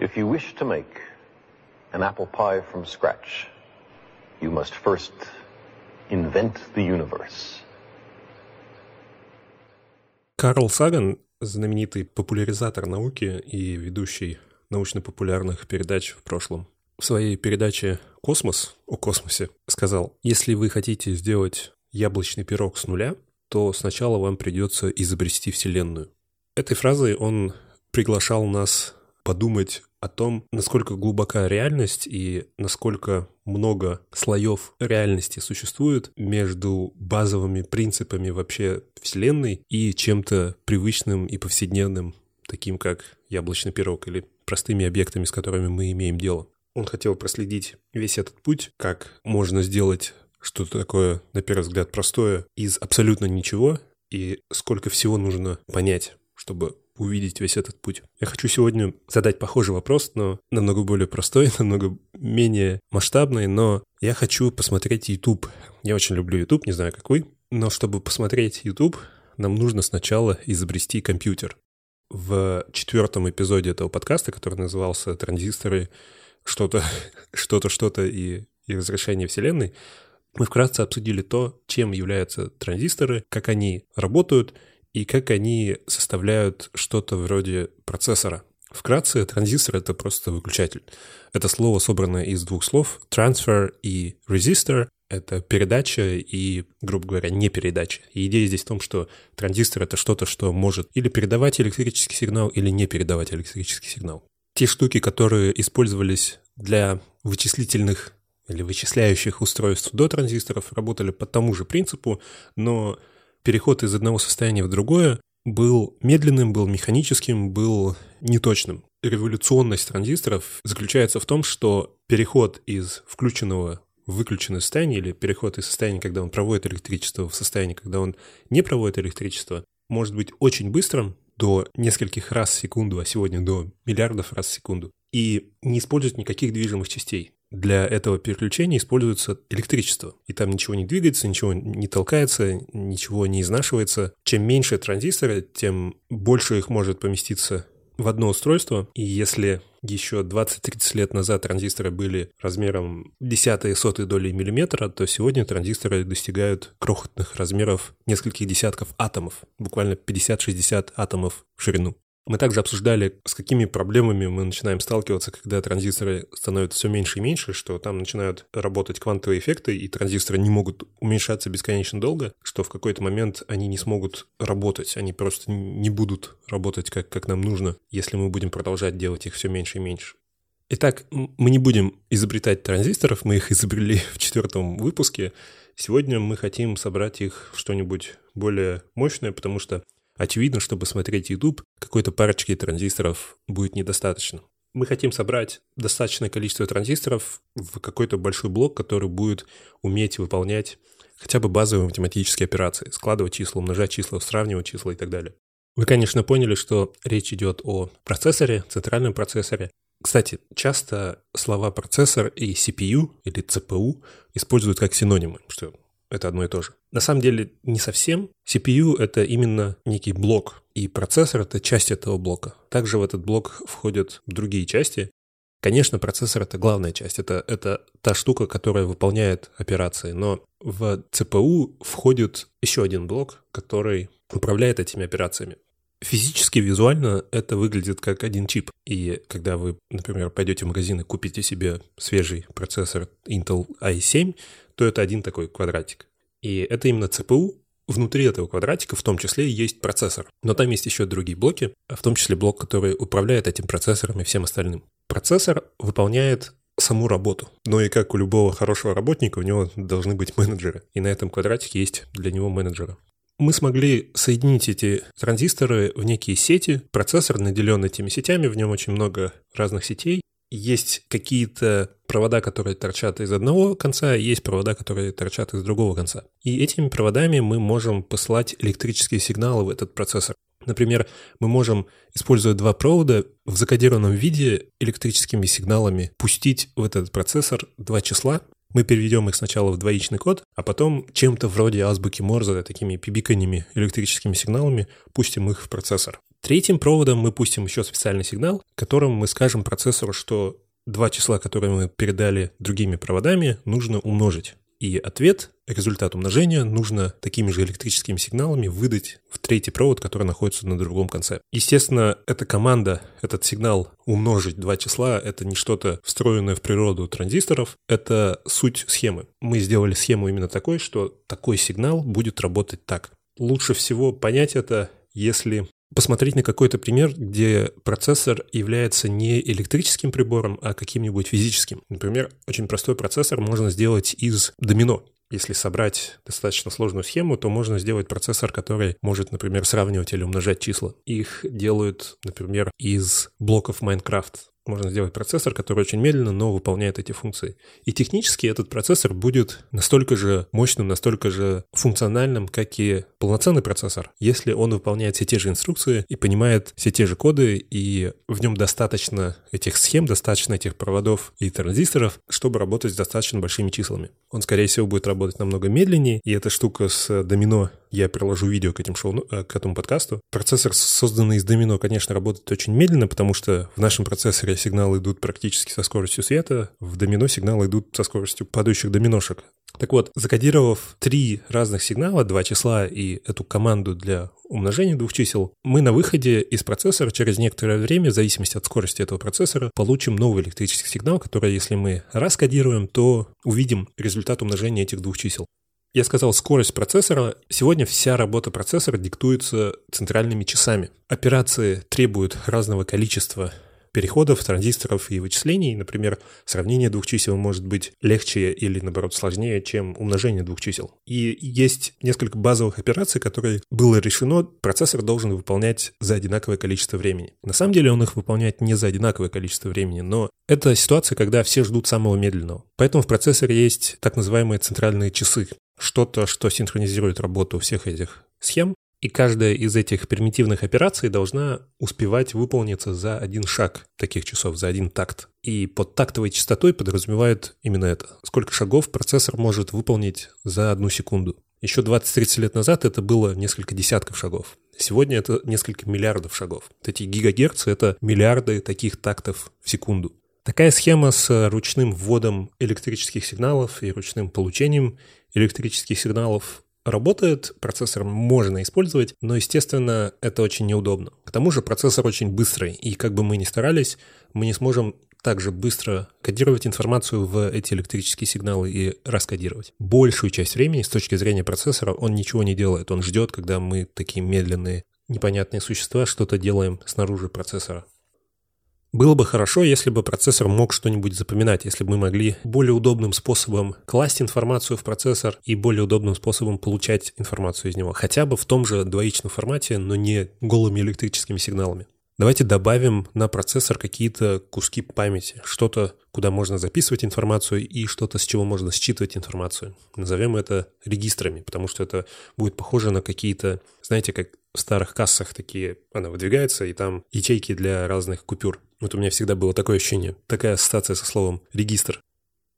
If you wish to make an apple pie from scratch, you must first invent the universe. Карл Саган, знаменитый популяризатор науки и ведущий научно-популярных передач в прошлом, в своей передаче «Космос» о космосе сказал, если вы хотите сделать яблочный пирог с нуля, то сначала вам придется изобрести Вселенную. Этой фразой он приглашал нас подумать о том, насколько глубока реальность и насколько много слоев реальности существует между базовыми принципами вообще Вселенной и чем-то привычным и повседневным, таким как яблочный пирог или простыми объектами, с которыми мы имеем дело. Он хотел проследить весь этот путь, как можно сделать что-то такое, на первый взгляд, простое из абсолютно ничего, и сколько всего нужно понять, чтобы увидеть весь этот путь. Я хочу сегодня задать похожий вопрос, но намного более простой, намного менее масштабный, но я хочу посмотреть YouTube. Я очень люблю YouTube, не знаю, как вы, но чтобы посмотреть YouTube, нам нужно сначала изобрести компьютер. В четвертом эпизоде этого подкаста, который назывался «Транзисторы», что-то, что-то, что-то и, и разрешение Вселенной, мы вкратце обсудили то, чем являются транзисторы, как они работают и как они составляют что-то вроде процессора. Вкратце, транзистор — это просто выключатель. Это слово собрано из двух слов — transfer и resistor. Это передача и, грубо говоря, не передача. И идея здесь в том, что транзистор — это что-то, что может или передавать электрический сигнал, или не передавать электрический сигнал. Те штуки, которые использовались для вычислительных или вычисляющих устройств до транзисторов, работали по тому же принципу, но переход из одного состояния в другое был медленным, был механическим, был неточным. Революционность транзисторов заключается в том, что переход из включенного в выключенное состояние или переход из состояния, когда он проводит электричество, в состояние, когда он не проводит электричество, может быть очень быстрым, до нескольких раз в секунду, а сегодня до миллиардов раз в секунду, и не использовать никаких движимых частей для этого переключения используется электричество. И там ничего не двигается, ничего не толкается, ничего не изнашивается. Чем меньше транзисторы, тем больше их может поместиться в одно устройство. И если еще 20-30 лет назад транзисторы были размером десятые сотые доли миллиметра, то сегодня транзисторы достигают крохотных размеров нескольких десятков атомов, буквально 50-60 атомов в ширину. Мы также обсуждали, с какими проблемами мы начинаем сталкиваться, когда транзисторы становятся все меньше и меньше, что там начинают работать квантовые эффекты, и транзисторы не могут уменьшаться бесконечно долго, что в какой-то момент они не смогут работать, они просто не будут работать как, как нам нужно, если мы будем продолжать делать их все меньше и меньше. Итак, мы не будем изобретать транзисторов, мы их изобрели в четвертом выпуске. Сегодня мы хотим собрать их в что-нибудь более мощное, потому что Очевидно, чтобы смотреть YouTube, какой-то парочки транзисторов будет недостаточно. Мы хотим собрать достаточное количество транзисторов в какой-то большой блок, который будет уметь выполнять хотя бы базовые математические операции, складывать числа, умножать числа, сравнивать числа и так далее. Вы, конечно, поняли, что речь идет о процессоре, центральном процессоре. Кстати, часто слова процессор и CPU или CPU используют как синонимы, что это одно и то же. На самом деле не совсем. CPU — это именно некий блок, и процессор — это часть этого блока. Также в этот блок входят другие части. Конечно, процессор — это главная часть, это, это та штука, которая выполняет операции, но в CPU входит еще один блок, который управляет этими операциями. Физически, визуально это выглядит как один чип. И когда вы, например, пойдете в магазин и купите себе свежий процессор Intel i7, то это один такой квадратик. И это именно CPU. Внутри этого квадратика в том числе есть процессор. Но там есть еще другие блоки, в том числе блок, который управляет этим процессором и всем остальным. Процессор выполняет саму работу. Но и как у любого хорошего работника, у него должны быть менеджеры. И на этом квадратике есть для него менеджеры. Мы смогли соединить эти транзисторы в некие сети. Процессор наделен этими сетями, в нем очень много разных сетей есть какие-то провода, которые торчат из одного конца, есть провода, которые торчат из другого конца. И этими проводами мы можем посылать электрические сигналы в этот процессор. Например, мы можем, используя два провода, в закодированном виде электрическими сигналами пустить в этот процессор два числа. Мы переведем их сначала в двоичный код, а потом чем-то вроде азбуки Морзе, такими пибиканьями, электрическими сигналами, пустим их в процессор. Третьим проводом мы пустим еще специальный сигнал, которым мы скажем процессору, что два числа, которые мы передали другими проводами, нужно умножить. И ответ, результат умножения, нужно такими же электрическими сигналами выдать в третий провод, который находится на другом конце. Естественно, эта команда, этот сигнал умножить два числа, это не что-то встроенное в природу транзисторов, это суть схемы. Мы сделали схему именно такой, что такой сигнал будет работать так. Лучше всего понять это, если посмотреть на какой-то пример, где процессор является не электрическим прибором, а каким-нибудь физическим. Например, очень простой процессор можно сделать из домино. Если собрать достаточно сложную схему, то можно сделать процессор, который может, например, сравнивать или умножать числа. Их делают, например, из блоков Minecraft можно сделать процессор, который очень медленно, но выполняет эти функции. И технически этот процессор будет настолько же мощным, настолько же функциональным, как и полноценный процессор, если он выполняет все те же инструкции и понимает все те же коды, и в нем достаточно этих схем, достаточно этих проводов и транзисторов, чтобы работать с достаточно большими числами. Он, скорее всего, будет работать намного медленнее, и эта штука с домино я приложу видео к, этим шоу, э, к этому подкасту. Процессор, созданный из домино, конечно, работает очень медленно, потому что в нашем процессоре сигналы идут практически со скоростью света, в домино сигналы идут со скоростью падающих доминошек. Так вот, закодировав три разных сигнала, два числа и эту команду для умножения двух чисел, мы на выходе из процессора через некоторое время, в зависимости от скорости этого процессора, получим новый электрический сигнал, который, если мы раскодируем, то увидим результат умножения этих двух чисел. Я сказал скорость процессора. Сегодня вся работа процессора диктуется центральными часами. Операции требуют разного количества переходов, транзисторов и вычислений. Например, сравнение двух чисел может быть легче или, наоборот, сложнее, чем умножение двух чисел. И есть несколько базовых операций, которые было решено, процессор должен выполнять за одинаковое количество времени. На самом деле он их выполняет не за одинаковое количество времени, но это ситуация, когда все ждут самого медленного. Поэтому в процессоре есть так называемые центральные часы что-то, что синхронизирует работу всех этих схем, и каждая из этих примитивных операций должна успевать выполниться за один шаг таких часов, за один такт. И под тактовой частотой подразумевают именно это. Сколько шагов процессор может выполнить за одну секунду. Еще 20-30 лет назад это было несколько десятков шагов. Сегодня это несколько миллиардов шагов. Вот эти гигагерцы — это миллиарды таких тактов в секунду. Такая схема с ручным вводом электрических сигналов и ручным получением электрических сигналов работает, процессор можно использовать, но, естественно, это очень неудобно. К тому же процессор очень быстрый, и как бы мы ни старались, мы не сможем также быстро кодировать информацию в эти электрические сигналы и раскодировать. Большую часть времени с точки зрения процессора он ничего не делает. Он ждет, когда мы такие медленные, непонятные существа что-то делаем снаружи процессора. Было бы хорошо, если бы процессор мог что-нибудь запоминать, если бы мы могли более удобным способом класть информацию в процессор и более удобным способом получать информацию из него. Хотя бы в том же двоичном формате, но не голыми электрическими сигналами. Давайте добавим на процессор какие-то куски памяти, что-то, куда можно записывать информацию и что-то, с чего можно считывать информацию. Назовем это регистрами, потому что это будет похоже на какие-то, знаете, как в старых кассах такие, она выдвигается, и там ячейки для разных купюр. Вот у меня всегда было такое ощущение, такая ассоциация со словом «регистр».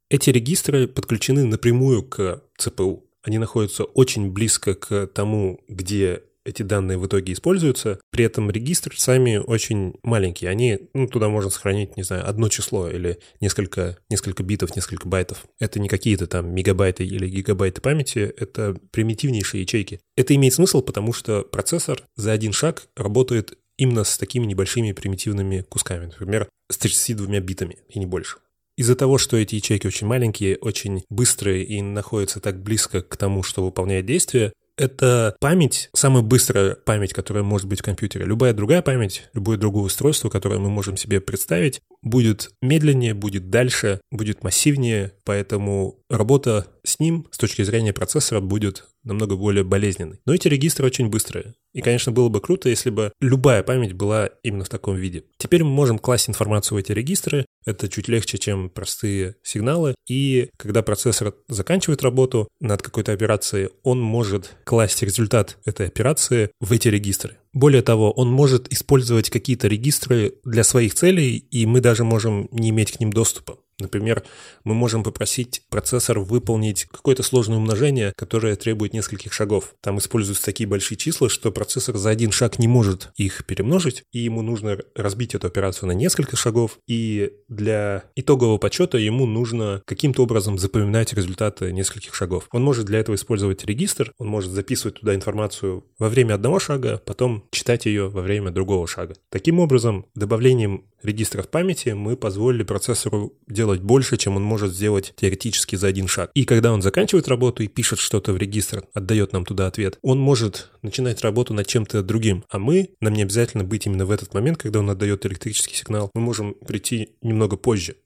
Эти регистры подключены напрямую к ЦПУ. Они находятся очень близко к тому, где эти данные в итоге используются. При этом регистры сами очень маленькие. Они, ну, туда можно сохранить, не знаю, одно число или несколько, несколько битов, несколько байтов. Это не какие-то там мегабайты или гигабайты памяти, это примитивнейшие ячейки. Это имеет смысл, потому что процессор за один шаг работает именно с такими небольшими примитивными кусками. Например, с 32 битами и не больше. Из-за того, что эти ячейки очень маленькие, очень быстрые и находятся так близко к тому, что выполняет действие, это память, самая быстрая память, которая может быть в компьютере. Любая другая память, любое другое устройство, которое мы можем себе представить, будет медленнее, будет дальше, будет массивнее, поэтому работа с ним с точки зрения процессора будет намного более болезненной. Но эти регистры очень быстрые. И, конечно, было бы круто, если бы любая память была именно в таком виде. Теперь мы можем класть информацию в эти регистры. Это чуть легче, чем простые сигналы. И когда процессор заканчивает работу над какой-то операцией, он может класть результат этой операции в эти регистры. Более того, он может использовать какие-то регистры для своих целей, и мы даже можем не иметь к ним доступа. Например, мы можем попросить процессор выполнить какое-то сложное умножение, которое требует нескольких шагов. Там используются такие большие числа, что процессор за один шаг не может их перемножить, и ему нужно разбить эту операцию на несколько шагов, и для итогового подсчета ему нужно каким-то образом запоминать результаты нескольких шагов. Он может для этого использовать регистр, он может записывать туда информацию во время одного шага, потом читать ее во время другого шага. Таким образом, добавлением регистров памяти мы позволили процессору делать больше, чем он может сделать теоретически за один шаг. И когда он заканчивает работу и пишет что-то в регистр, отдает нам туда ответ, он может начинать работу над чем-то другим. А мы, нам не обязательно быть именно в этот момент, когда он отдает электрический сигнал, мы можем прийти немного позже.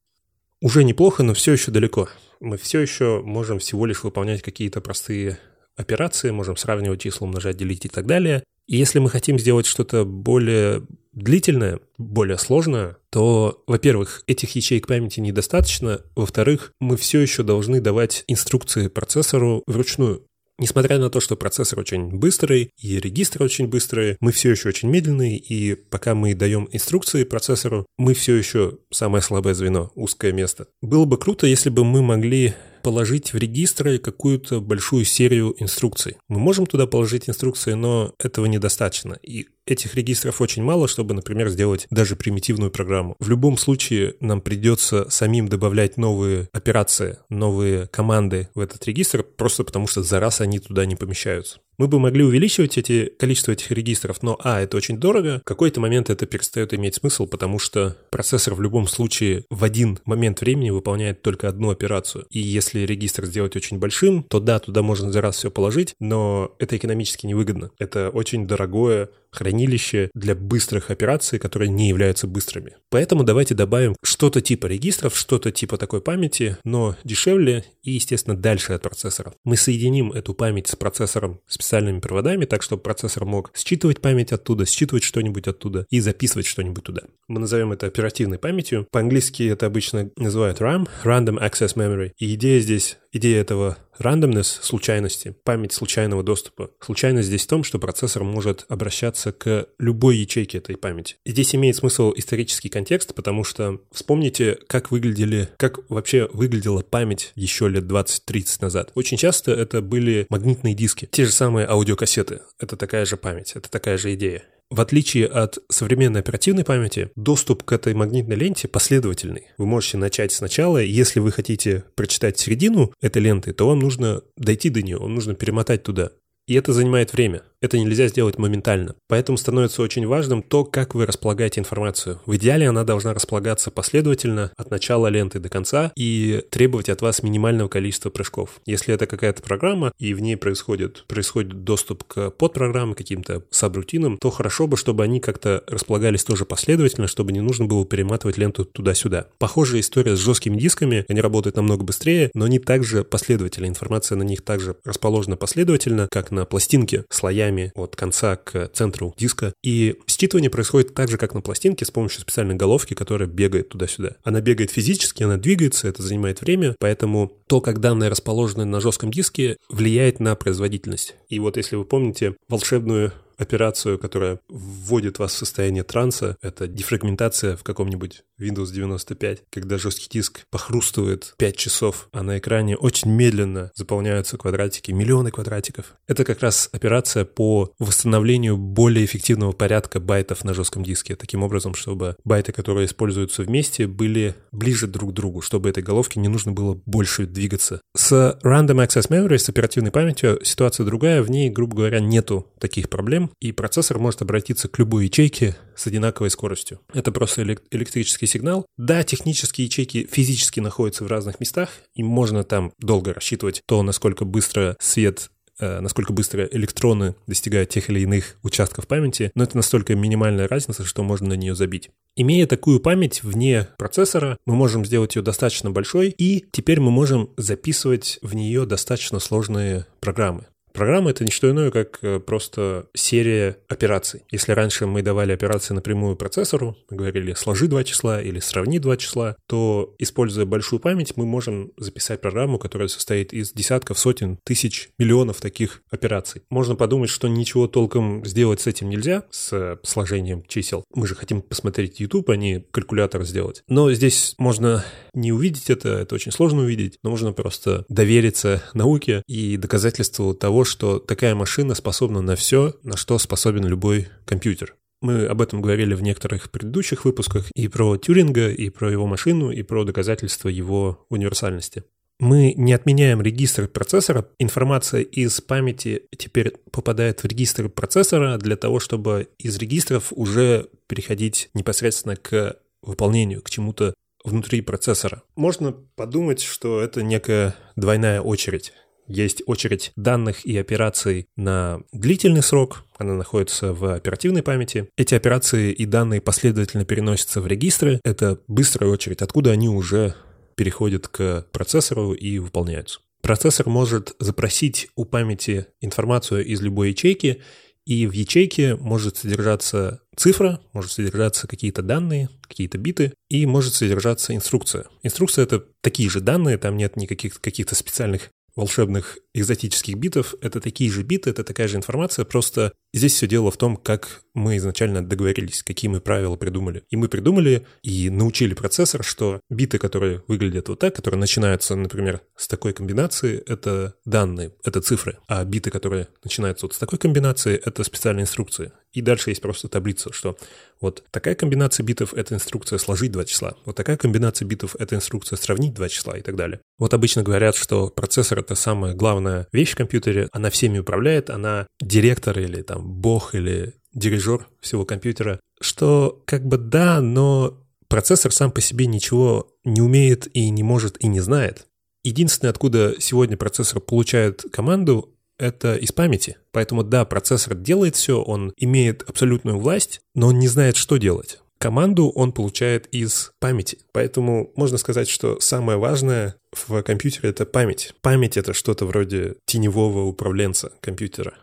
Уже неплохо, но все еще далеко. Мы все еще можем всего лишь выполнять какие-то простые операции, можем сравнивать числа, умножать, делить и так далее. И если мы хотим сделать что-то более длительное, более сложное, то, во-первых, этих ячеек памяти недостаточно, во-вторых, мы все еще должны давать инструкции процессору вручную. Несмотря на то, что процессор очень быстрый и регистры очень быстрые, мы все еще очень медленные, и пока мы даем инструкции процессору, мы все еще самое слабое звено, узкое место. Было бы круто, если бы мы могли положить в регистры какую-то большую серию инструкций. Мы можем туда положить инструкции, но этого недостаточно. И этих регистров очень мало, чтобы, например, сделать даже примитивную программу. В любом случае нам придется самим добавлять новые операции, новые команды в этот регистр, просто потому что за раз они туда не помещаются. Мы бы могли увеличивать эти, количество этих регистров, но, а, это очень дорого, в какой-то момент это перестает иметь смысл, потому что процессор в любом случае в один момент времени выполняет только одну операцию. И если регистр сделать очень большим, то да, туда можно за раз все положить, но это экономически невыгодно. Это очень дорогое хранилище для быстрых операций, которые не являются быстрыми. Поэтому давайте добавим что-то типа регистров, что-то типа такой памяти, но дешевле и, естественно, дальше от процессора. Мы соединим эту память с процессором специальными проводами, так чтобы процессор мог считывать память оттуда, считывать что-нибудь оттуда и записывать что-нибудь туда. Мы назовем это оперативной памятью. По-английски это обычно называют RAM, Random Access Memory. И идея здесь Идея этого randomness, случайности, память случайного доступа. Случайность здесь в том, что процессор может обращаться к любой ячейке этой памяти. И здесь имеет смысл исторический контекст, потому что вспомните, как выглядели, как вообще выглядела память еще лет 20-30 назад. Очень часто это были магнитные диски, те же самые аудиокассеты. Это такая же память, это такая же идея. В отличие от современной оперативной памяти, доступ к этой магнитной ленте последовательный. Вы можете начать сначала, если вы хотите прочитать середину этой ленты, то вам нужно дойти до нее, вам нужно перемотать туда. И это занимает время. Это нельзя сделать моментально. Поэтому становится очень важным то, как вы располагаете информацию. В идеале она должна располагаться последовательно от начала ленты до конца и требовать от вас минимального количества прыжков. Если это какая-то программа и в ней происходит, происходит доступ к подпрограммам, каким-то сабрутинам, то хорошо бы, чтобы они как-то располагались тоже последовательно, чтобы не нужно было перематывать ленту туда-сюда. Похожая история с жесткими дисками. Они работают намного быстрее, но они также последовательно. Информация на них также расположена последовательно, как на пластинке слоями от конца к центру диска. И считывание происходит так же, как на пластинке, с помощью специальной головки, которая бегает туда-сюда. Она бегает физически, она двигается, это занимает время, поэтому то, как данные расположены на жестком диске, влияет на производительность. И вот если вы помните волшебную операцию, которая вводит вас в состояние транса. Это дефрагментация в каком-нибудь Windows 95, когда жесткий диск похрустывает 5 часов, а на экране очень медленно заполняются квадратики, миллионы квадратиков. Это как раз операция по восстановлению более эффективного порядка байтов на жестком диске, таким образом, чтобы байты, которые используются вместе, были ближе друг к другу, чтобы этой головке не нужно было больше двигаться. С Random Access Memory, с оперативной памятью, ситуация другая, в ней, грубо говоря, нету таких проблем, и процессор может обратиться к любой ячейке с одинаковой скоростью. Это просто электрический сигнал. Да, технические ячейки физически находятся в разных местах, и можно там долго рассчитывать то, насколько быстро свет э, насколько быстро электроны достигают тех или иных участков памяти, но это настолько минимальная разница, что можно на нее забить. Имея такую память вне процессора, мы можем сделать ее достаточно большой, и теперь мы можем записывать в нее достаточно сложные программы. Программа — это не что иное, как э, просто серия операций. Если раньше мы давали операции напрямую процессору, мы говорили «сложи два числа» или «сравни два числа», то, используя большую память, мы можем записать программу, которая состоит из десятков, сотен, тысяч, миллионов таких операций. Можно подумать, что ничего толком сделать с этим нельзя, с сложением чисел. Мы же хотим посмотреть YouTube, а не калькулятор сделать. Но здесь можно не увидеть это, это очень сложно увидеть, но можно просто довериться науке и доказательству того, что такая машина способна на все, на что способен любой компьютер. Мы об этом говорили в некоторых предыдущих выпусках и про Тюринга, и про его машину, и про доказательства его универсальности. Мы не отменяем регистр процессора. Информация из памяти теперь попадает в регистр процессора для того, чтобы из регистров уже переходить непосредственно к выполнению, к чему-то внутри процессора. Можно подумать, что это некая двойная очередь. Есть очередь данных и операций на длительный срок, она находится в оперативной памяти. Эти операции и данные последовательно переносятся в регистры. Это быстрая очередь, откуда они уже переходят к процессору и выполняются. Процессор может запросить у памяти информацию из любой ячейки, и в ячейке может содержаться цифра, может содержаться какие-то данные, какие-то биты, и может содержаться инструкция. Инструкция — это такие же данные, там нет никаких каких-то специальных волшебных экзотических битов — это такие же биты, это такая же информация, просто здесь все дело в том, как мы изначально договорились, какие мы правила придумали. И мы придумали и научили процессор, что биты, которые выглядят вот так, которые начинаются, например, с такой комбинации, это данные, это цифры, а биты, которые начинаются вот с такой комбинации, это специальные инструкции. И дальше есть просто таблица, что вот такая комбинация битов — это инструкция сложить два числа, вот такая комбинация битов — это инструкция сравнить два числа и так далее. Вот обычно говорят, что процессор — это самая главная вещь в компьютере, она всеми управляет, она директор или там бог или дирижер всего компьютера, что как бы да, но процессор сам по себе ничего не умеет и не может и не знает. Единственное, откуда сегодня процессор получает команду, это из памяти. Поэтому да, процессор делает все, он имеет абсолютную власть, но он не знает, что делать. Команду он получает из памяти. Поэтому можно сказать, что самое важное в компьютере — это память. Память — это что-то вроде теневого управленца компьютера.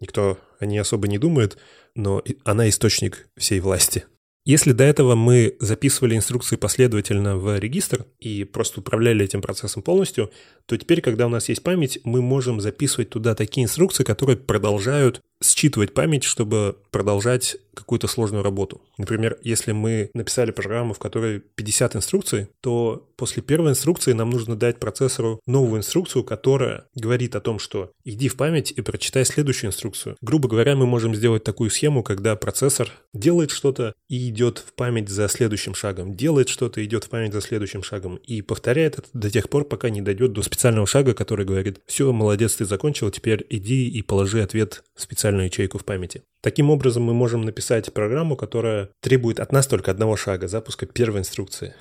Никто о ней особо не думает, но она источник всей власти. Если до этого мы записывали инструкции последовательно в регистр и просто управляли этим процессом полностью, то теперь, когда у нас есть память, мы можем записывать туда такие инструкции, которые продолжают считывать память, чтобы продолжать какую-то сложную работу. Например, если мы написали программу, в которой 50 инструкций, то после первой инструкции нам нужно дать процессору новую инструкцию, которая говорит о том, что иди в память и прочитай следующую инструкцию. Грубо говоря, мы можем сделать такую схему, когда процессор делает что-то и идет в память за следующим шагом, делает что-то, идет в память за следующим шагом и повторяет это до тех пор, пока не дойдет до специального шага, который говорит, все, молодец, ты закончил, теперь иди и положи ответ в специальную ячейку в памяти. Таким образом, мы можем написать программу, которая требует от нас только одного шага, запуска первой инструкции.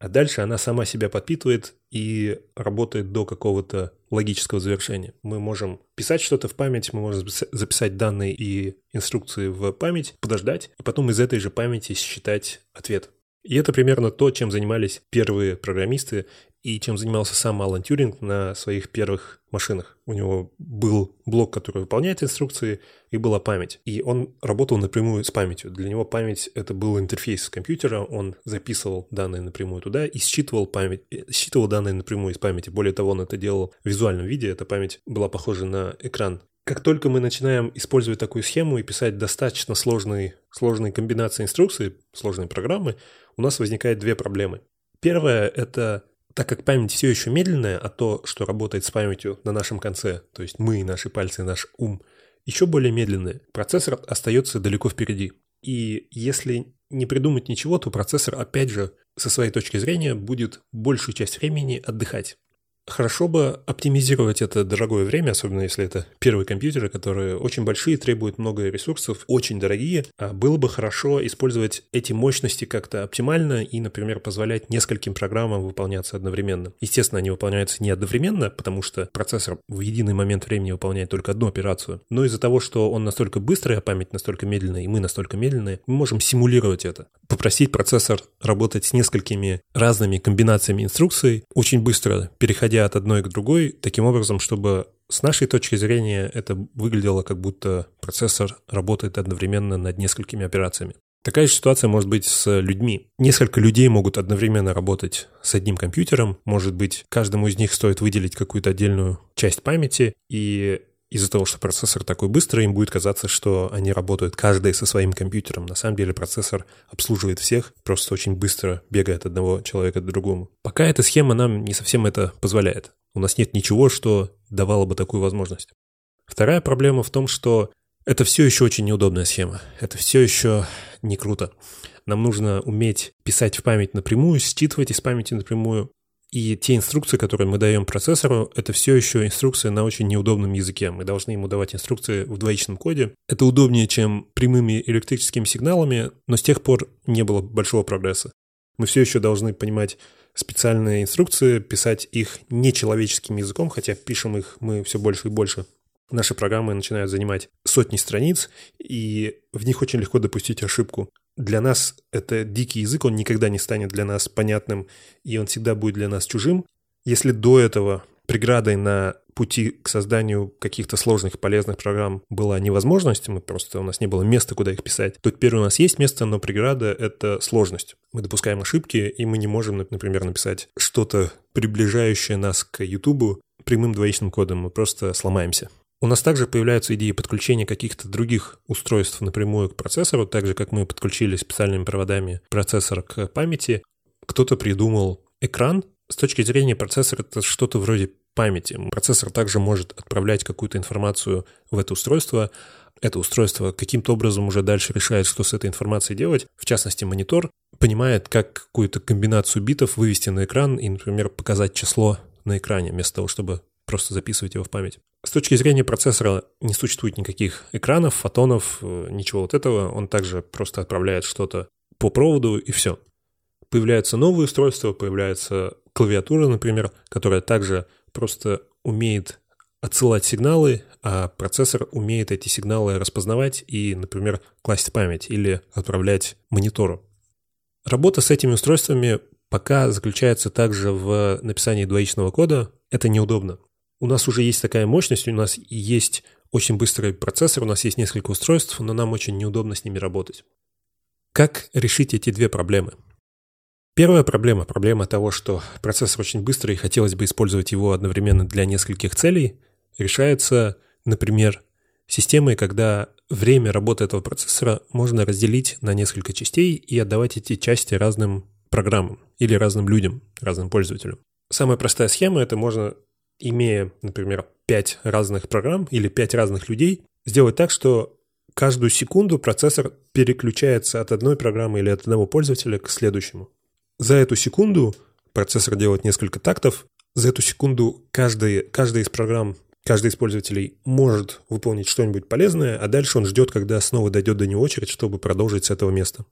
А дальше она сама себя подпитывает и работает до какого-то логического завершения. Мы можем писать что-то в память, мы можем записать данные и инструкции в память, подождать, и потом из этой же памяти считать ответ. И это примерно то, чем занимались первые программисты и чем занимался сам Алан Тюринг на своих первых машинах. У него был блок, который выполняет инструкции, и была память. И он работал напрямую с памятью. Для него память — это был интерфейс компьютера, он записывал данные напрямую туда и считывал, память, э, считывал данные напрямую из памяти. Более того, он это делал в визуальном виде, эта память была похожа на экран. Как только мы начинаем использовать такую схему и писать достаточно сложные, сложные комбинации инструкций, сложные программы, у нас возникает две проблемы. Первое — это так как память все еще медленная, а то, что работает с памятью на нашем конце, то есть мы, наши пальцы, наш ум, еще более медленные, процессор остается далеко впереди. И если не придумать ничего, то процессор, опять же, со своей точки зрения, будет большую часть времени отдыхать. Хорошо бы оптимизировать это дорогое время, особенно если это первые компьютеры, которые очень большие, требуют много ресурсов, очень дорогие. А было бы хорошо использовать эти мощности как-то оптимально и, например, позволять нескольким программам выполняться одновременно. Естественно, они выполняются не одновременно, потому что процессор в единый момент времени выполняет только одну операцию. Но из-за того, что он настолько быстрый, а память настолько медленная, и мы настолько медленные, мы можем симулировать это. Попросить процессор работать с несколькими разными комбинациями инструкций, очень быстро переходя от одной к другой, таким образом, чтобы с нашей точки зрения это выглядело как будто процессор работает одновременно над несколькими операциями. Такая же ситуация может быть с людьми. Несколько людей могут одновременно работать с одним компьютером. Может быть, каждому из них стоит выделить какую-то отдельную часть памяти, и из-за того, что процессор такой быстрый, им будет казаться, что они работают каждый со своим компьютером. На самом деле процессор обслуживает всех, просто очень быстро бегает от одного человека к другому. Пока эта схема нам не совсем это позволяет. У нас нет ничего, что давало бы такую возможность. Вторая проблема в том, что это все еще очень неудобная схема. Это все еще не круто. Нам нужно уметь писать в память напрямую, считывать из памяти напрямую. И те инструкции, которые мы даем процессору, это все еще инструкции на очень неудобном языке. Мы должны ему давать инструкции в двоичном коде. Это удобнее, чем прямыми электрическими сигналами, но с тех пор не было большого прогресса. Мы все еще должны понимать специальные инструкции, писать их нечеловеческим языком, хотя пишем их мы все больше и больше. Наши программы начинают занимать сотни страниц, и в них очень легко допустить ошибку для нас это дикий язык, он никогда не станет для нас понятным, и он всегда будет для нас чужим. Если до этого преградой на пути к созданию каких-то сложных полезных программ была невозможность, мы просто у нас не было места, куда их писать, то теперь у нас есть место, но преграда — это сложность. Мы допускаем ошибки, и мы не можем, например, написать что-то, приближающее нас к YouTube прямым двоичным кодом, мы просто сломаемся. У нас также появляются идеи подключения каких-то других устройств напрямую к процессору, так же, как мы подключили специальными проводами процессор к памяти. Кто-то придумал экран. С точки зрения процессора это что-то вроде памяти. Процессор также может отправлять какую-то информацию в это устройство. Это устройство каким-то образом уже дальше решает, что с этой информацией делать. В частности, монитор понимает, как какую-то комбинацию битов вывести на экран и, например, показать число на экране, вместо того, чтобы просто записывать его в память. С точки зрения процессора не существует никаких экранов, фотонов, э, ничего вот этого. Он также просто отправляет что-то по проводу и все. Появляются новые устройства, появляется клавиатура, например, которая также просто умеет отсылать сигналы, а процессор умеет эти сигналы распознавать и, например, класть в память или отправлять монитору. Работа с этими устройствами пока заключается также в написании двоичного кода. Это неудобно у нас уже есть такая мощность, у нас есть очень быстрый процессор, у нас есть несколько устройств, но нам очень неудобно с ними работать. Как решить эти две проблемы? Первая проблема – проблема того, что процессор очень быстрый и хотелось бы использовать его одновременно для нескольких целей, решается, например, системой, когда время работы этого процессора можно разделить на несколько частей и отдавать эти части разным программам или разным людям, разным пользователям. Самая простая схема – это можно имея, например, пять разных программ или пять разных людей, сделать так, что каждую секунду процессор переключается от одной программы или от одного пользователя к следующему. За эту секунду процессор делает несколько тактов. За эту секунду каждый, каждая из программ, каждый из пользователей может выполнить что-нибудь полезное, а дальше он ждет, когда снова дойдет до него очередь, чтобы продолжить с этого места.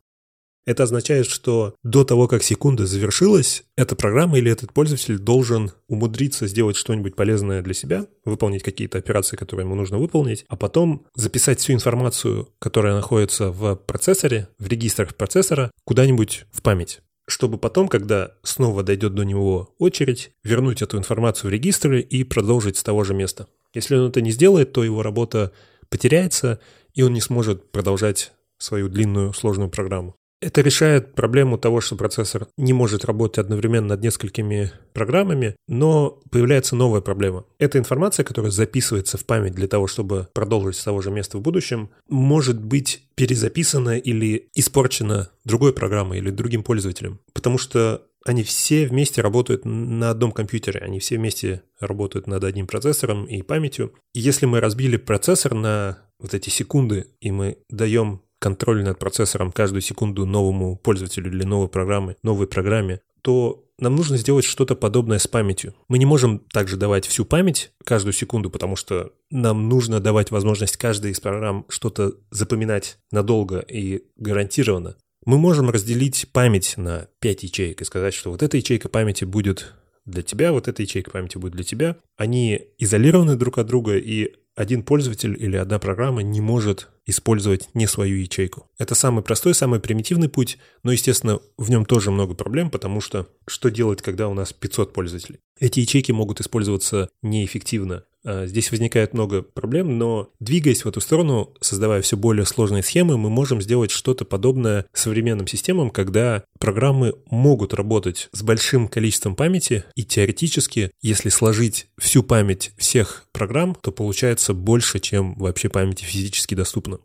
Это означает, что до того, как секунда завершилась, эта программа или этот пользователь должен умудриться сделать что-нибудь полезное для себя, выполнить какие-то операции, которые ему нужно выполнить, а потом записать всю информацию, которая находится в процессоре, в регистрах процессора, куда-нибудь в память чтобы потом, когда снова дойдет до него очередь, вернуть эту информацию в регистры и продолжить с того же места. Если он это не сделает, то его работа потеряется, и он не сможет продолжать свою длинную сложную программу. Это решает проблему того, что процессор не может работать одновременно над несколькими программами, но появляется новая проблема. Эта информация, которая записывается в память для того, чтобы продолжить с того же места в будущем, может быть перезаписана или испорчена другой программой или другим пользователем, потому что они все вместе работают на одном компьютере, они все вместе работают над одним процессором и памятью. И если мы разбили процессор на вот эти секунды, и мы даем контроль над процессором каждую секунду новому пользователю или новой программы, новой программе, то нам нужно сделать что-то подобное с памятью. Мы не можем также давать всю память каждую секунду, потому что нам нужно давать возможность каждой из программ что-то запоминать надолго и гарантированно. Мы можем разделить память на 5 ячеек и сказать, что вот эта ячейка памяти будет для тебя, вот эта ячейка памяти будет для тебя. Они изолированы друг от друга, и один пользователь или одна программа не может использовать не свою ячейку. Это самый простой, самый примитивный путь, но, естественно, в нем тоже много проблем, потому что что делать, когда у нас 500 пользователей? Эти ячейки могут использоваться неэффективно. А, здесь возникает много проблем, но двигаясь в эту сторону, создавая все более сложные схемы, мы можем сделать что-то подобное современным системам, когда программы могут работать с большим количеством памяти, и теоретически, если сложить всю память всех программ, то получается больше, чем вообще памяти физически доступно.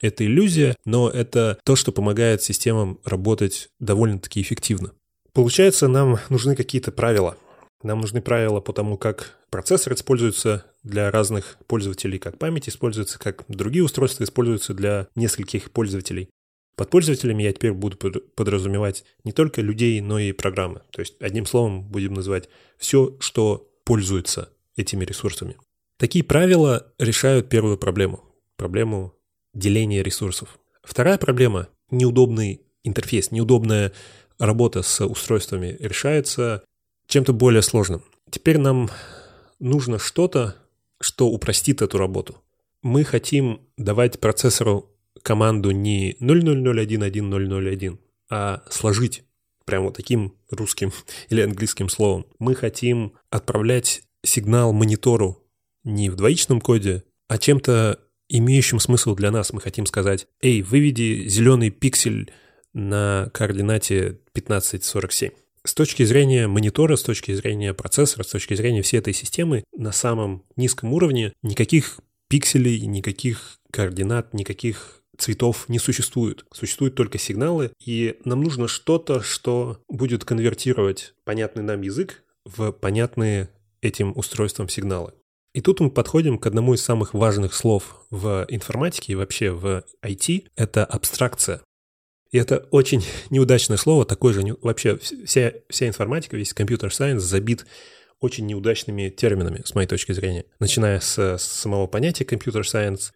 Это иллюзия, но это то, что помогает системам работать довольно-таки эффективно. Получается, нам нужны какие-то правила – нам нужны правила по тому, как процессор используется для разных пользователей, как память используется, как другие устройства используются для нескольких пользователей. Под пользователями я теперь буду подразумевать не только людей, но и программы. То есть, одним словом, будем называть все, что пользуется этими ресурсами. Такие правила решают первую проблему. Проблему деления ресурсов. Вторая проблема – неудобный интерфейс, неудобная работа с устройствами решается чем-то более сложным. Теперь нам нужно что-то, что упростит эту работу. Мы хотим давать процессору команду не 000111001, а сложить прям вот таким русским или английским словом. Мы хотим отправлять сигнал монитору не в двоичном коде, а чем-то имеющим смысл для нас. Мы хотим сказать, эй, выведи зеленый пиксель на координате 1547. С точки зрения монитора, с точки зрения процессора, с точки зрения всей этой системы, на самом низком уровне никаких пикселей, никаких координат, никаких цветов не существует. Существуют только сигналы, и нам нужно что-то, что будет конвертировать понятный нам язык в понятные этим устройством сигналы. И тут мы подходим к одному из самых важных слов в информатике и вообще в IT – это абстракция. И это очень неудачное слово, такое же, вообще вся, вся информатика, весь computer science забит очень неудачными терминами, с моей точки зрения. Начиная с, с самого понятия computer science,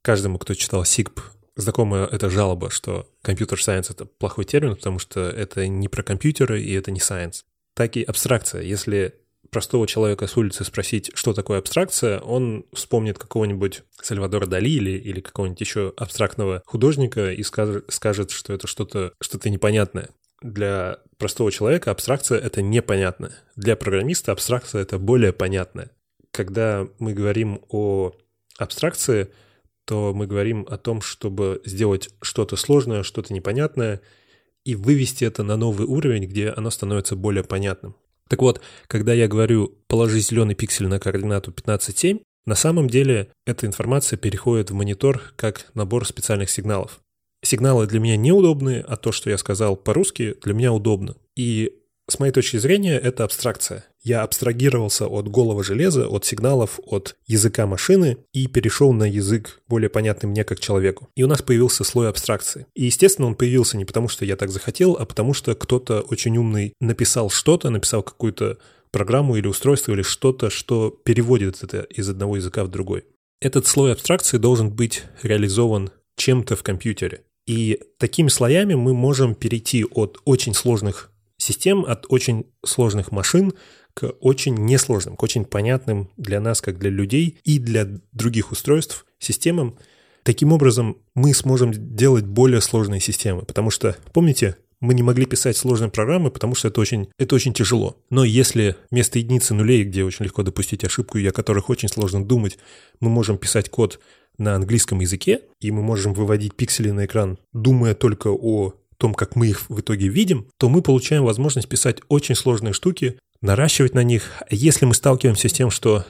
каждому, кто читал SICP, знакомая эта жалоба, что компьютер-сайенс — это плохой термин, потому что это не про компьютеры и это не science. Так и абстракция. Если простого человека с улицы спросить, что такое абстракция, он вспомнит какого-нибудь Сальвадора Дали или, или какого-нибудь еще абстрактного художника и скажет, скажет что это что-то что непонятное. Для простого человека абстракция — это непонятно. Для программиста абстракция — это более понятное. Когда мы говорим о абстракции, то мы говорим о том, чтобы сделать что-то сложное, что-то непонятное и вывести это на новый уровень, где оно становится более понятным. Так вот, когда я говорю «положи зеленый пиксель на координату 15,7», на самом деле эта информация переходит в монитор как набор специальных сигналов. Сигналы для меня неудобные, а то, что я сказал по-русски, для меня удобно. И с моей точки зрения, это абстракция. Я абстрагировался от голого железа, от сигналов, от языка машины и перешел на язык более понятный мне как человеку. И у нас появился слой абстракции. И, естественно, он появился не потому, что я так захотел, а потому что кто-то очень умный написал что-то, написал какую-то программу или устройство или что-то, что переводит это из одного языка в другой. Этот слой абстракции должен быть реализован чем-то в компьютере. И такими слоями мы можем перейти от очень сложных систем от очень сложных машин к очень несложным, к очень понятным для нас, как для людей и для других устройств системам. Таким образом, мы сможем делать более сложные системы, потому что, помните, мы не могли писать сложные программы, потому что это очень, это очень тяжело. Но если вместо единицы нулей, где очень легко допустить ошибку и о которых очень сложно думать, мы можем писать код на английском языке, и мы можем выводить пиксели на экран, думая только о том, как мы их в итоге видим, то мы получаем возможность писать очень сложные штуки, наращивать на них. Если мы сталкиваемся с тем, что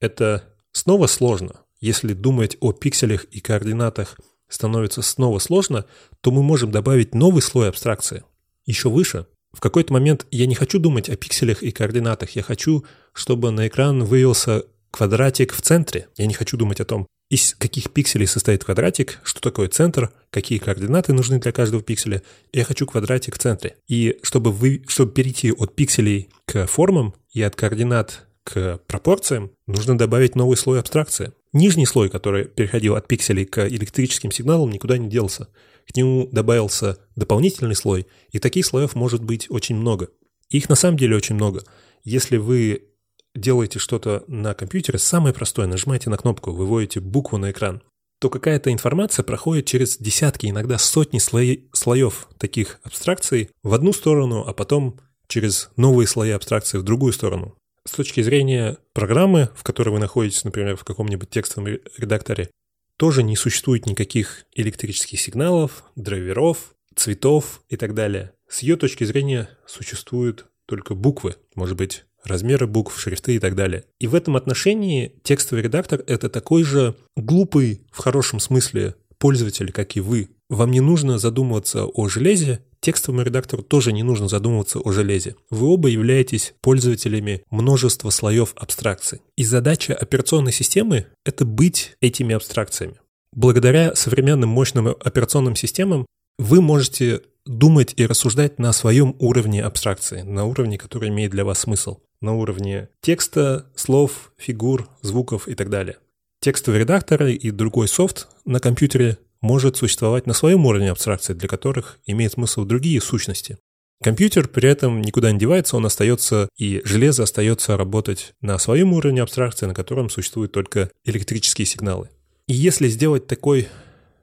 это снова сложно, если думать о пикселях и координатах становится снова сложно, то мы можем добавить новый слой абстракции. Еще выше. В какой-то момент я не хочу думать о пикселях и координатах, я хочу, чтобы на экран вывелся квадратик в центре. Я не хочу думать о том, из каких пикселей состоит квадратик, что такое центр, какие координаты нужны для каждого пикселя. Я хочу квадратик в центре. И чтобы, вы, чтобы перейти от пикселей к формам и от координат к пропорциям, нужно добавить новый слой абстракции. Нижний слой, который переходил от пикселей к электрическим сигналам, никуда не делся. К нему добавился дополнительный слой, и таких слоев может быть очень много. Их на самом деле очень много. Если вы делаете что-то на компьютере, самое простое, нажимаете на кнопку, выводите букву на экран. то какая-то информация проходит через десятки, иногда сотни слои, слоев таких абстракций в одну сторону, а потом через новые слои абстракции в другую сторону. С точки зрения программы, в которой вы находитесь, например, в каком-нибудь текстовом редакторе, тоже не существует никаких электрических сигналов, драйверов, цветов и так далее. С ее точки зрения существуют только буквы, может быть, размеры букв, шрифты и так далее. И в этом отношении текстовый редактор — это такой же глупый, в хорошем смысле, пользователь, как и вы. Вам не нужно задумываться о железе, текстовому редактору тоже не нужно задумываться о железе. Вы оба являетесь пользователями множества слоев абстракций. И задача операционной системы — это быть этими абстракциями. Благодаря современным мощным операционным системам вы можете думать и рассуждать на своем уровне абстракции, на уровне, который имеет для вас смысл, на уровне текста, слов, фигур, звуков и так далее. Текстовый редактор и другой софт на компьютере может существовать на своем уровне абстракции, для которых имеет смысл другие сущности. Компьютер при этом никуда не девается, он остается, и железо остается работать на своем уровне абстракции, на котором существуют только электрические сигналы. И если сделать такой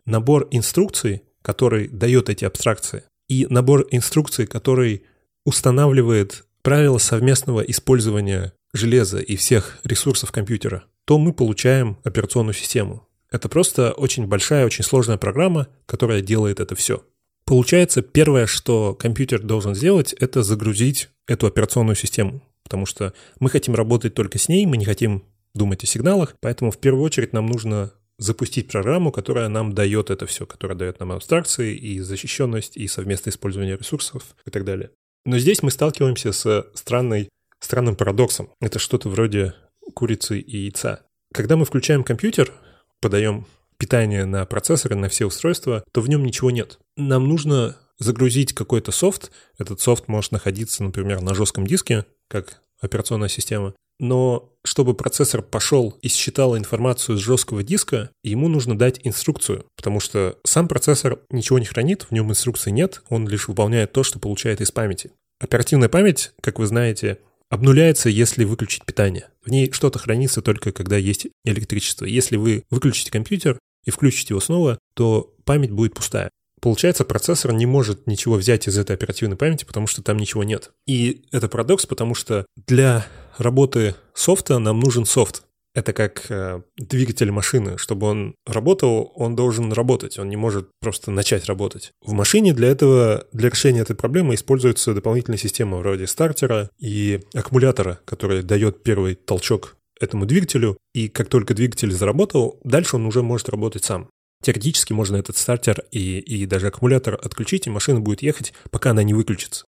набор инструкций, который дает эти абстракции, и набор инструкций, который устанавливает правила совместного использования железа и всех ресурсов компьютера, то мы получаем операционную систему. Это просто очень большая, очень сложная программа, которая делает это все. Получается, первое, что компьютер должен сделать, это загрузить эту операционную систему, потому что мы хотим работать только с ней, мы не хотим думать о сигналах, поэтому в первую очередь нам нужно запустить программу, которая нам дает это все, которая дает нам абстракции и защищенность, и совместное использование ресурсов и так далее. Но здесь мы сталкиваемся с странной, странным парадоксом. Это что-то вроде курицы и яйца. Когда мы включаем компьютер, подаем питание на процессоры, на все устройства, то в нем ничего нет. Нам нужно загрузить какой-то софт. Этот софт может находиться, например, на жестком диске, как операционная система. Но чтобы процессор пошел и считал информацию с жесткого диска, ему нужно дать инструкцию, потому что сам процессор ничего не хранит, в нем инструкции нет, он лишь выполняет то, что получает из памяти. Оперативная память, как вы знаете, обнуляется, если выключить питание. В ней что-то хранится только когда есть электричество. Если вы выключите компьютер и включите его снова, то память будет пустая. Получается, процессор не может ничего взять из этой оперативной памяти, потому что там ничего нет. И это парадокс, потому что для работы софта нам нужен софт. Это как э, двигатель машины. Чтобы он работал, он должен работать. Он не может просто начать работать. В машине для этого, для решения этой проблемы используется дополнительная система вроде стартера и аккумулятора, который дает первый толчок этому двигателю, и как только двигатель заработал, дальше он уже может работать сам. Теоретически можно этот стартер и, и даже аккумулятор отключить, и машина будет ехать, пока она не выключится.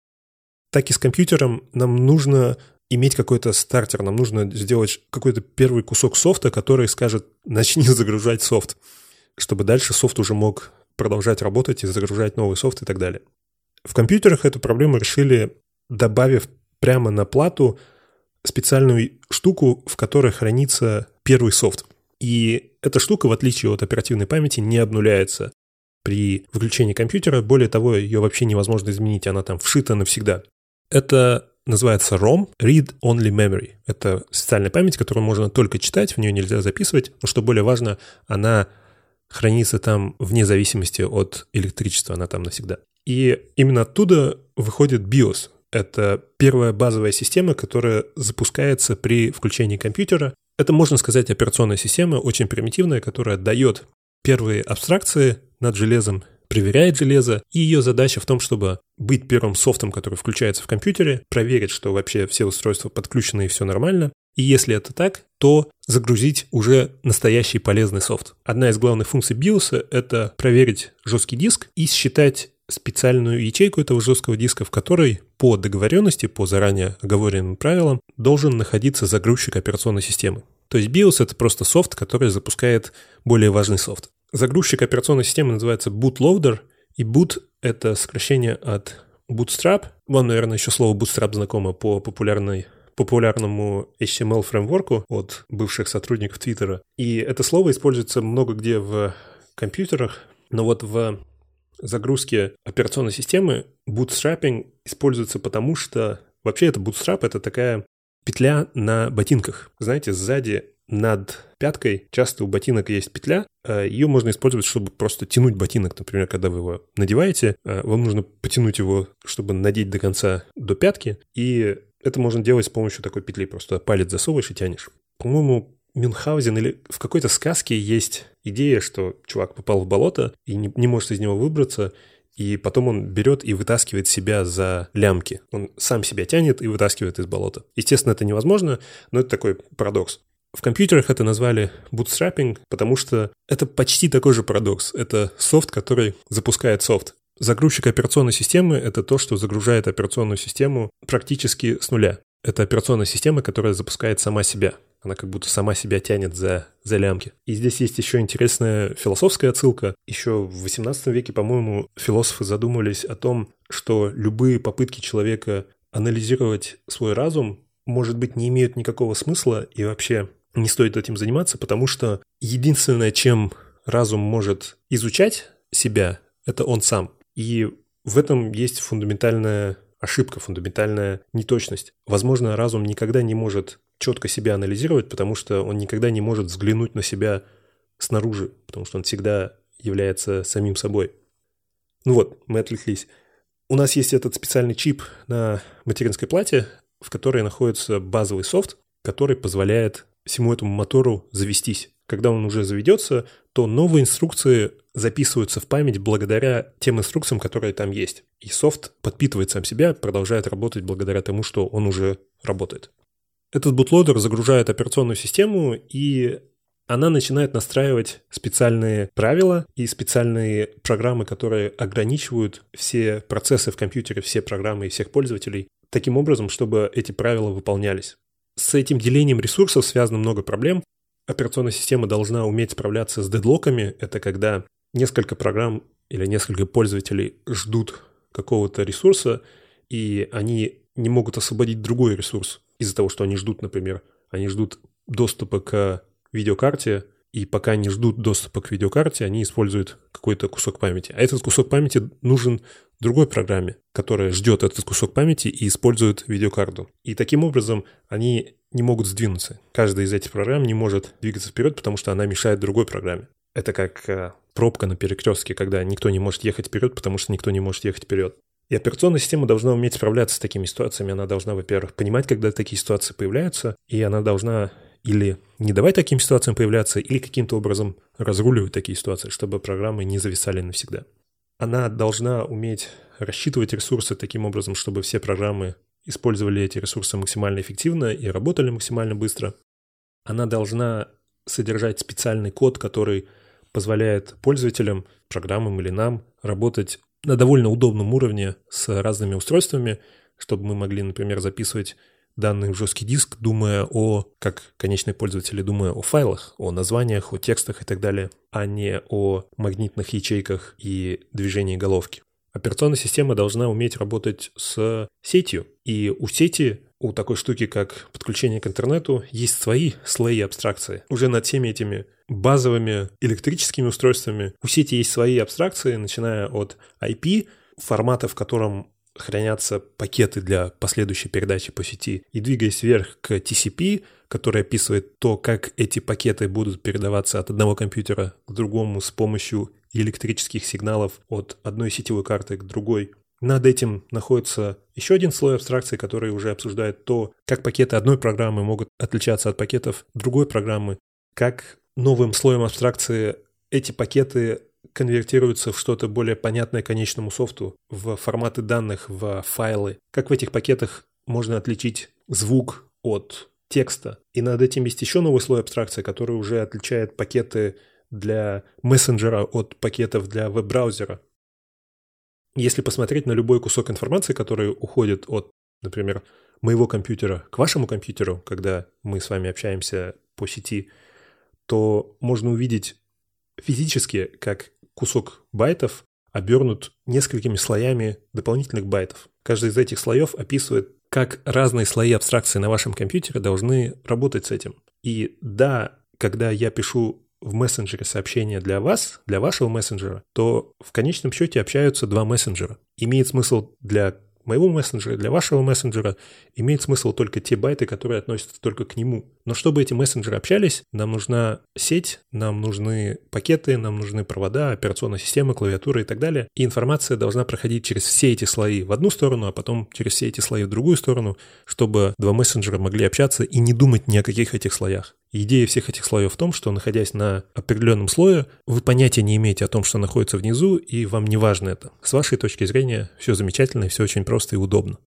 Так и с компьютером нам нужно иметь какой-то стартер, нам нужно сделать какой-то первый кусок софта, который скажет «начни загружать софт», чтобы дальше софт уже мог продолжать работать и загружать новый софт и так далее. В компьютерах эту проблему решили, добавив прямо на плату специальную штуку, в которой хранится первый софт. И эта штука, в отличие от оперативной памяти, не обнуляется при выключении компьютера. Более того, ее вообще невозможно изменить, она там вшита навсегда. Это называется ROM, Read Only Memory. Это специальная память, которую можно только читать, в нее нельзя записывать, но что более важно, она хранится там вне зависимости от электричества, она там навсегда. И именно оттуда выходит BIOS. Это первая базовая система, которая запускается при включении компьютера. Это, можно сказать, операционная система, очень примитивная, которая дает первые абстракции над железом проверяет железо, и ее задача в том, чтобы быть первым софтом, который включается в компьютере, проверить, что вообще все устройства подключены и все нормально, и если это так, то загрузить уже настоящий полезный софт. Одна из главных функций BIOS — это проверить жесткий диск и считать специальную ячейку этого жесткого диска, в которой по договоренности, по заранее оговоренным правилам, должен находиться загрузчик операционной системы. То есть BIOS — это просто софт, который запускает более важный софт. Загрузчик операционной системы называется bootloader, и boot — это сокращение от bootstrap. Вам, наверное, еще слово bootstrap знакомо по популярной популярному HTML-фреймворку от бывших сотрудников Твиттера. И это слово используется много где в компьютерах, но вот в загрузке операционной системы bootstrapping используется потому, что вообще это bootstrap — это такая петля на ботинках. Знаете, сзади над пяткой часто у ботинок есть петля, а ее можно использовать, чтобы просто тянуть ботинок. Например, когда вы его надеваете, а вам нужно потянуть его, чтобы надеть до конца до пятки, и это можно делать с помощью такой петли. Просто палец засовываешь и тянешь. По-моему, Мюнхгаузен или в какой-то сказке есть идея, что чувак попал в болото и не, не может из него выбраться, и потом он берет и вытаскивает себя за лямки. Он сам себя тянет и вытаскивает из болота. Естественно, это невозможно, но это такой парадокс. В компьютерах это назвали bootstrapping, потому что это почти такой же парадокс. Это софт, который запускает софт. Загрузчик операционной системы — это то, что загружает операционную систему практически с нуля. Это операционная система, которая запускает сама себя. Она как будто сама себя тянет за, за лямки. И здесь есть еще интересная философская отсылка. Еще в 18 веке, по-моему, философы задумывались о том, что любые попытки человека анализировать свой разум, может быть, не имеют никакого смысла и вообще не стоит этим заниматься, потому что единственное, чем разум может изучать себя, это он сам. И в этом есть фундаментальная ошибка, фундаментальная неточность. Возможно, разум никогда не может четко себя анализировать, потому что он никогда не может взглянуть на себя снаружи, потому что он всегда является самим собой. Ну вот, мы отвлеклись. У нас есть этот специальный чип на материнской плате, в которой находится базовый софт, который позволяет всему этому мотору завестись. Когда он уже заведется, то новые инструкции записываются в память благодаря тем инструкциям, которые там есть. И софт подпитывает сам себя, продолжает работать благодаря тому, что он уже работает. Этот бутлодер загружает операционную систему, и она начинает настраивать специальные правила и специальные программы, которые ограничивают все процессы в компьютере, все программы и всех пользователей, таким образом, чтобы эти правила выполнялись. С этим делением ресурсов связано много проблем. Операционная система должна уметь справляться с дедлоками. Это когда несколько программ или несколько пользователей ждут какого-то ресурса, и они не могут освободить другой ресурс из-за того, что они ждут, например, они ждут доступа к видеокарте, и пока не ждут доступа к видеокарте, они используют какой-то кусок памяти. А этот кусок памяти нужен другой программе, которая ждет этот кусок памяти и использует видеокарту. И таким образом они не могут сдвинуться. Каждая из этих программ не может двигаться вперед, потому что она мешает другой программе. Это как э, пробка на перекрестке, когда никто не может ехать вперед, потому что никто не может ехать вперед. И операционная система должна уметь справляться с такими ситуациями. Она должна, во-первых, понимать, когда такие ситуации появляются, и она должна или не давать таким ситуациям появляться, или каким-то образом разруливать такие ситуации, чтобы программы не зависали навсегда. Она должна уметь рассчитывать ресурсы таким образом, чтобы все программы использовали эти ресурсы максимально эффективно и работали максимально быстро. Она должна содержать специальный код, который позволяет пользователям, программам или нам работать на довольно удобном уровне с разными устройствами, чтобы мы могли, например, записывать данные в жесткий диск, думая о, как конечные пользователи, думая о файлах, о названиях, о текстах и так далее, а не о магнитных ячейках и движении головки. Операционная система должна уметь работать с сетью, и у сети у такой штуки, как подключение к интернету, есть свои слои абстракции. Уже над всеми этими базовыми электрическими устройствами у сети есть свои абстракции, начиная от IP, формата, в котором хранятся пакеты для последующей передачи по сети, и двигаясь вверх к TCP, который описывает то, как эти пакеты будут передаваться от одного компьютера к другому с помощью электрических сигналов от одной сетевой карты к другой. Над этим находится еще один слой абстракции, который уже обсуждает то, как пакеты одной программы могут отличаться от пакетов другой программы, как новым слоем абстракции эти пакеты конвертируются в что-то более понятное конечному софту, в форматы данных, в файлы. Как в этих пакетах можно отличить звук от текста. И над этим есть еще новый слой абстракции, который уже отличает пакеты для мессенджера от пакетов для веб-браузера. Если посмотреть на любой кусок информации, который уходит от, например, моего компьютера к вашему компьютеру, когда мы с вами общаемся по сети, то можно увидеть физически, как кусок байтов обернут несколькими слоями дополнительных байтов. Каждый из этих слоев описывает, как разные слои абстракции на вашем компьютере должны работать с этим. И да, когда я пишу в мессенджере сообщение для вас, для вашего мессенджера, то в конечном счете общаются два мессенджера. Имеет смысл для моего мессенджера, для вашего мессенджера имеет смысл только те байты, которые относятся только к нему. Но чтобы эти мессенджеры общались, нам нужна сеть, нам нужны пакеты, нам нужны провода, операционная система, клавиатура и так далее. И информация должна проходить через все эти слои в одну сторону, а потом через все эти слои в другую сторону, чтобы два мессенджера могли общаться и не думать ни о каких этих слоях. Идея всех этих слоев в том, что находясь на определенном слое, вы понятия не имеете о том, что находится внизу, и вам не важно это. С вашей точки зрения все замечательно, все очень просто и удобно.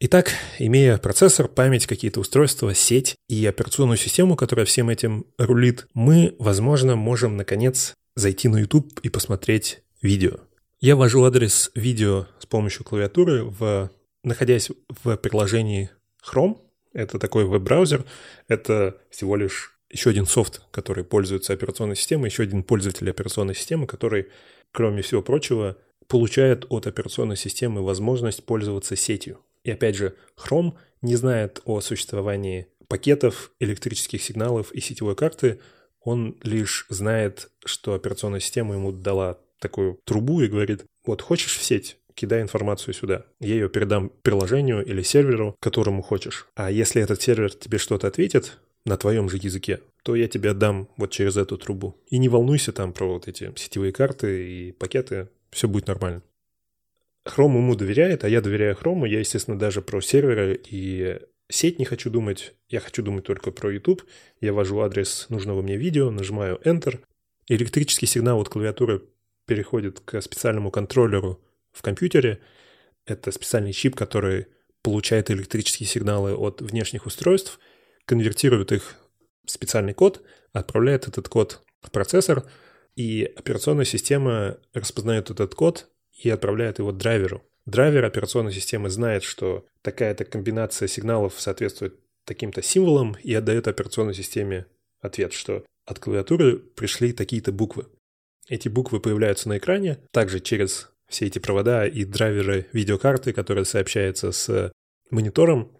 Итак, имея процессор, память, какие-то устройства, сеть и операционную систему, которая всем этим рулит, мы, возможно, можем, наконец, зайти на YouTube и посмотреть видео. Я ввожу адрес видео с помощью клавиатуры, в, находясь в приложении Chrome. Это такой веб-браузер. Это всего лишь еще один софт, который пользуется операционной системой, еще один пользователь операционной системы, который, кроме всего прочего, получает от операционной системы возможность пользоваться сетью. И опять же, Chrome не знает о существовании пакетов, электрических сигналов и сетевой карты. Он лишь знает, что операционная система ему дала такую трубу и говорит, вот хочешь в сеть, кидай информацию сюда. Я ее передам приложению или серверу, которому хочешь. А если этот сервер тебе что-то ответит на твоем же языке, то я тебе отдам вот через эту трубу. И не волнуйся там про вот эти сетевые карты и пакеты, все будет нормально. Chrome ему доверяет, а я доверяю Chrome. Я, естественно, даже про серверы и сеть не хочу думать. Я хочу думать только про YouTube. Я ввожу адрес нужного мне видео, нажимаю Enter. Электрический сигнал от клавиатуры переходит к специальному контроллеру в компьютере. Это специальный чип, который получает электрические сигналы от внешних устройств, конвертирует их в специальный код, отправляет этот код в процессор, и операционная система распознает этот код и отправляет его драйверу. Драйвер операционной системы знает, что такая-то комбинация сигналов соответствует таким-то символам и отдает операционной системе ответ, что от клавиатуры пришли такие-то буквы. Эти буквы появляются на экране, также через все эти провода и драйверы видеокарты, которые сообщаются с монитором.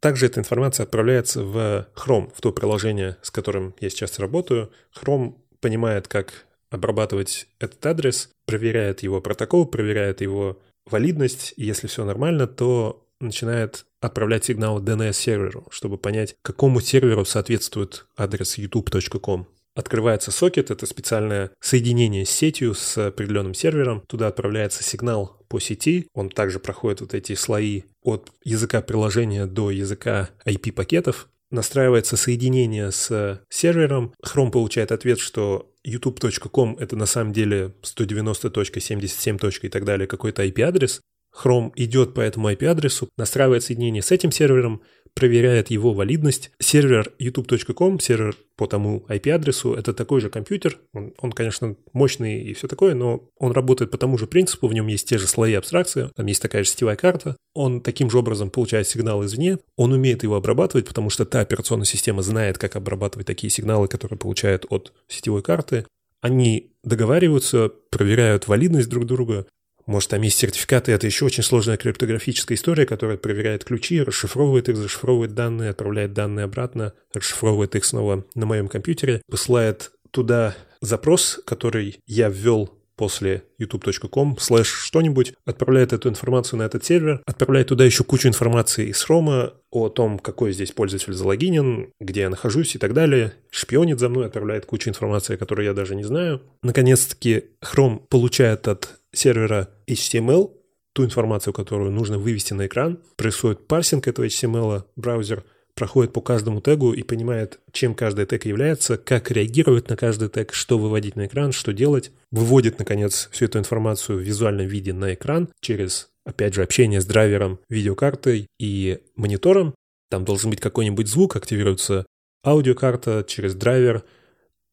Также эта информация отправляется в Chrome, в то приложение, с которым я сейчас работаю. Chrome понимает, как обрабатывать этот адрес, проверяет его протокол, проверяет его валидность, и если все нормально, то начинает отправлять сигнал DNS-серверу, чтобы понять, какому серверу соответствует адрес youtube.com. Открывается сокет, это специальное соединение с сетью, с определенным сервером. Туда отправляется сигнал по сети. Он также проходит вот эти слои от языка приложения до языка IP-пакетов настраивается соединение с сервером. Chrome получает ответ, что youtube.com это на самом деле 190.77. и так далее, какой-то IP-адрес. Chrome идет по этому IP-адресу, настраивает соединение с этим сервером, проверяет его валидность. Сервер youtube.com, сервер по тому IP-адресу, это такой же компьютер. Он, он, конечно, мощный и все такое, но он работает по тому же принципу, в нем есть те же слои абстракции, там есть такая же сетевая карта. Он таким же образом получает сигнал извне, он умеет его обрабатывать, потому что та операционная система знает, как обрабатывать такие сигналы, которые получает от сетевой карты. Они договариваются, проверяют валидность друг друга, может, там есть сертификаты, это еще очень сложная криптографическая история, которая проверяет ключи, расшифровывает их, зашифровывает данные, отправляет данные обратно, расшифровывает их снова на моем компьютере, посылает туда запрос, который я ввел после youtube.com слэш что-нибудь, отправляет эту информацию на этот сервер, отправляет туда еще кучу информации из Хрома о том, какой здесь пользователь залогинен, где я нахожусь и так далее, шпионит за мной, отправляет кучу информации, которую я даже не знаю. Наконец-таки Chrome получает от сервера HTML, ту информацию, которую нужно вывести на экран, происходит парсинг этого HTML, браузер проходит по каждому тегу и понимает, чем каждый тег является, как реагировать на каждый тег, что выводить на экран, что делать, выводит, наконец, всю эту информацию в визуальном виде на экран через, опять же, общение с драйвером, видеокартой и монитором. Там должен быть какой-нибудь звук, активируется аудиокарта через драйвер,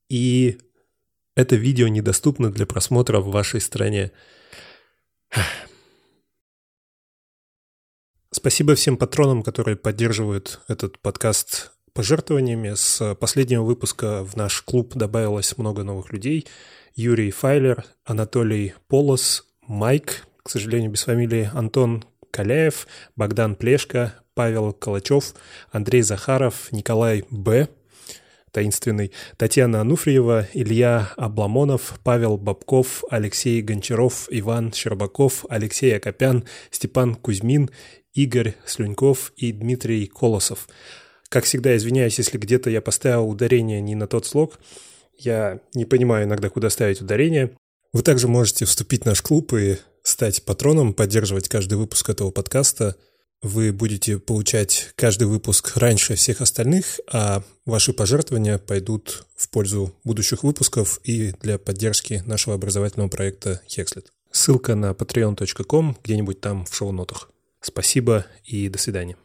и это видео недоступно для просмотра в вашей стране. Спасибо всем патронам, которые поддерживают этот подкаст пожертвованиями. С последнего выпуска в наш клуб добавилось много новых людей. Юрий Файлер, Анатолий Полос, Майк, к сожалению, без фамилии, Антон Каляев, Богдан Плешко, Павел Калачев, Андрей Захаров, Николай Б., таинственный, Татьяна Ануфриева, Илья Обламонов, Павел Бабков, Алексей Гончаров, Иван Щербаков, Алексей Акопян, Степан Кузьмин, Игорь Слюньков и Дмитрий Колосов. Как всегда, извиняюсь, если где-то я поставил ударение не на тот слог. Я не понимаю иногда, куда ставить ударение. Вы также можете вступить в наш клуб и стать патроном, поддерживать каждый выпуск этого подкаста – вы будете получать каждый выпуск раньше всех остальных, а ваши пожертвования пойдут в пользу будущих выпусков и для поддержки нашего образовательного проекта Hexlet. Ссылка на patreon.com где-нибудь там в шоу-нотах. Спасибо и до свидания.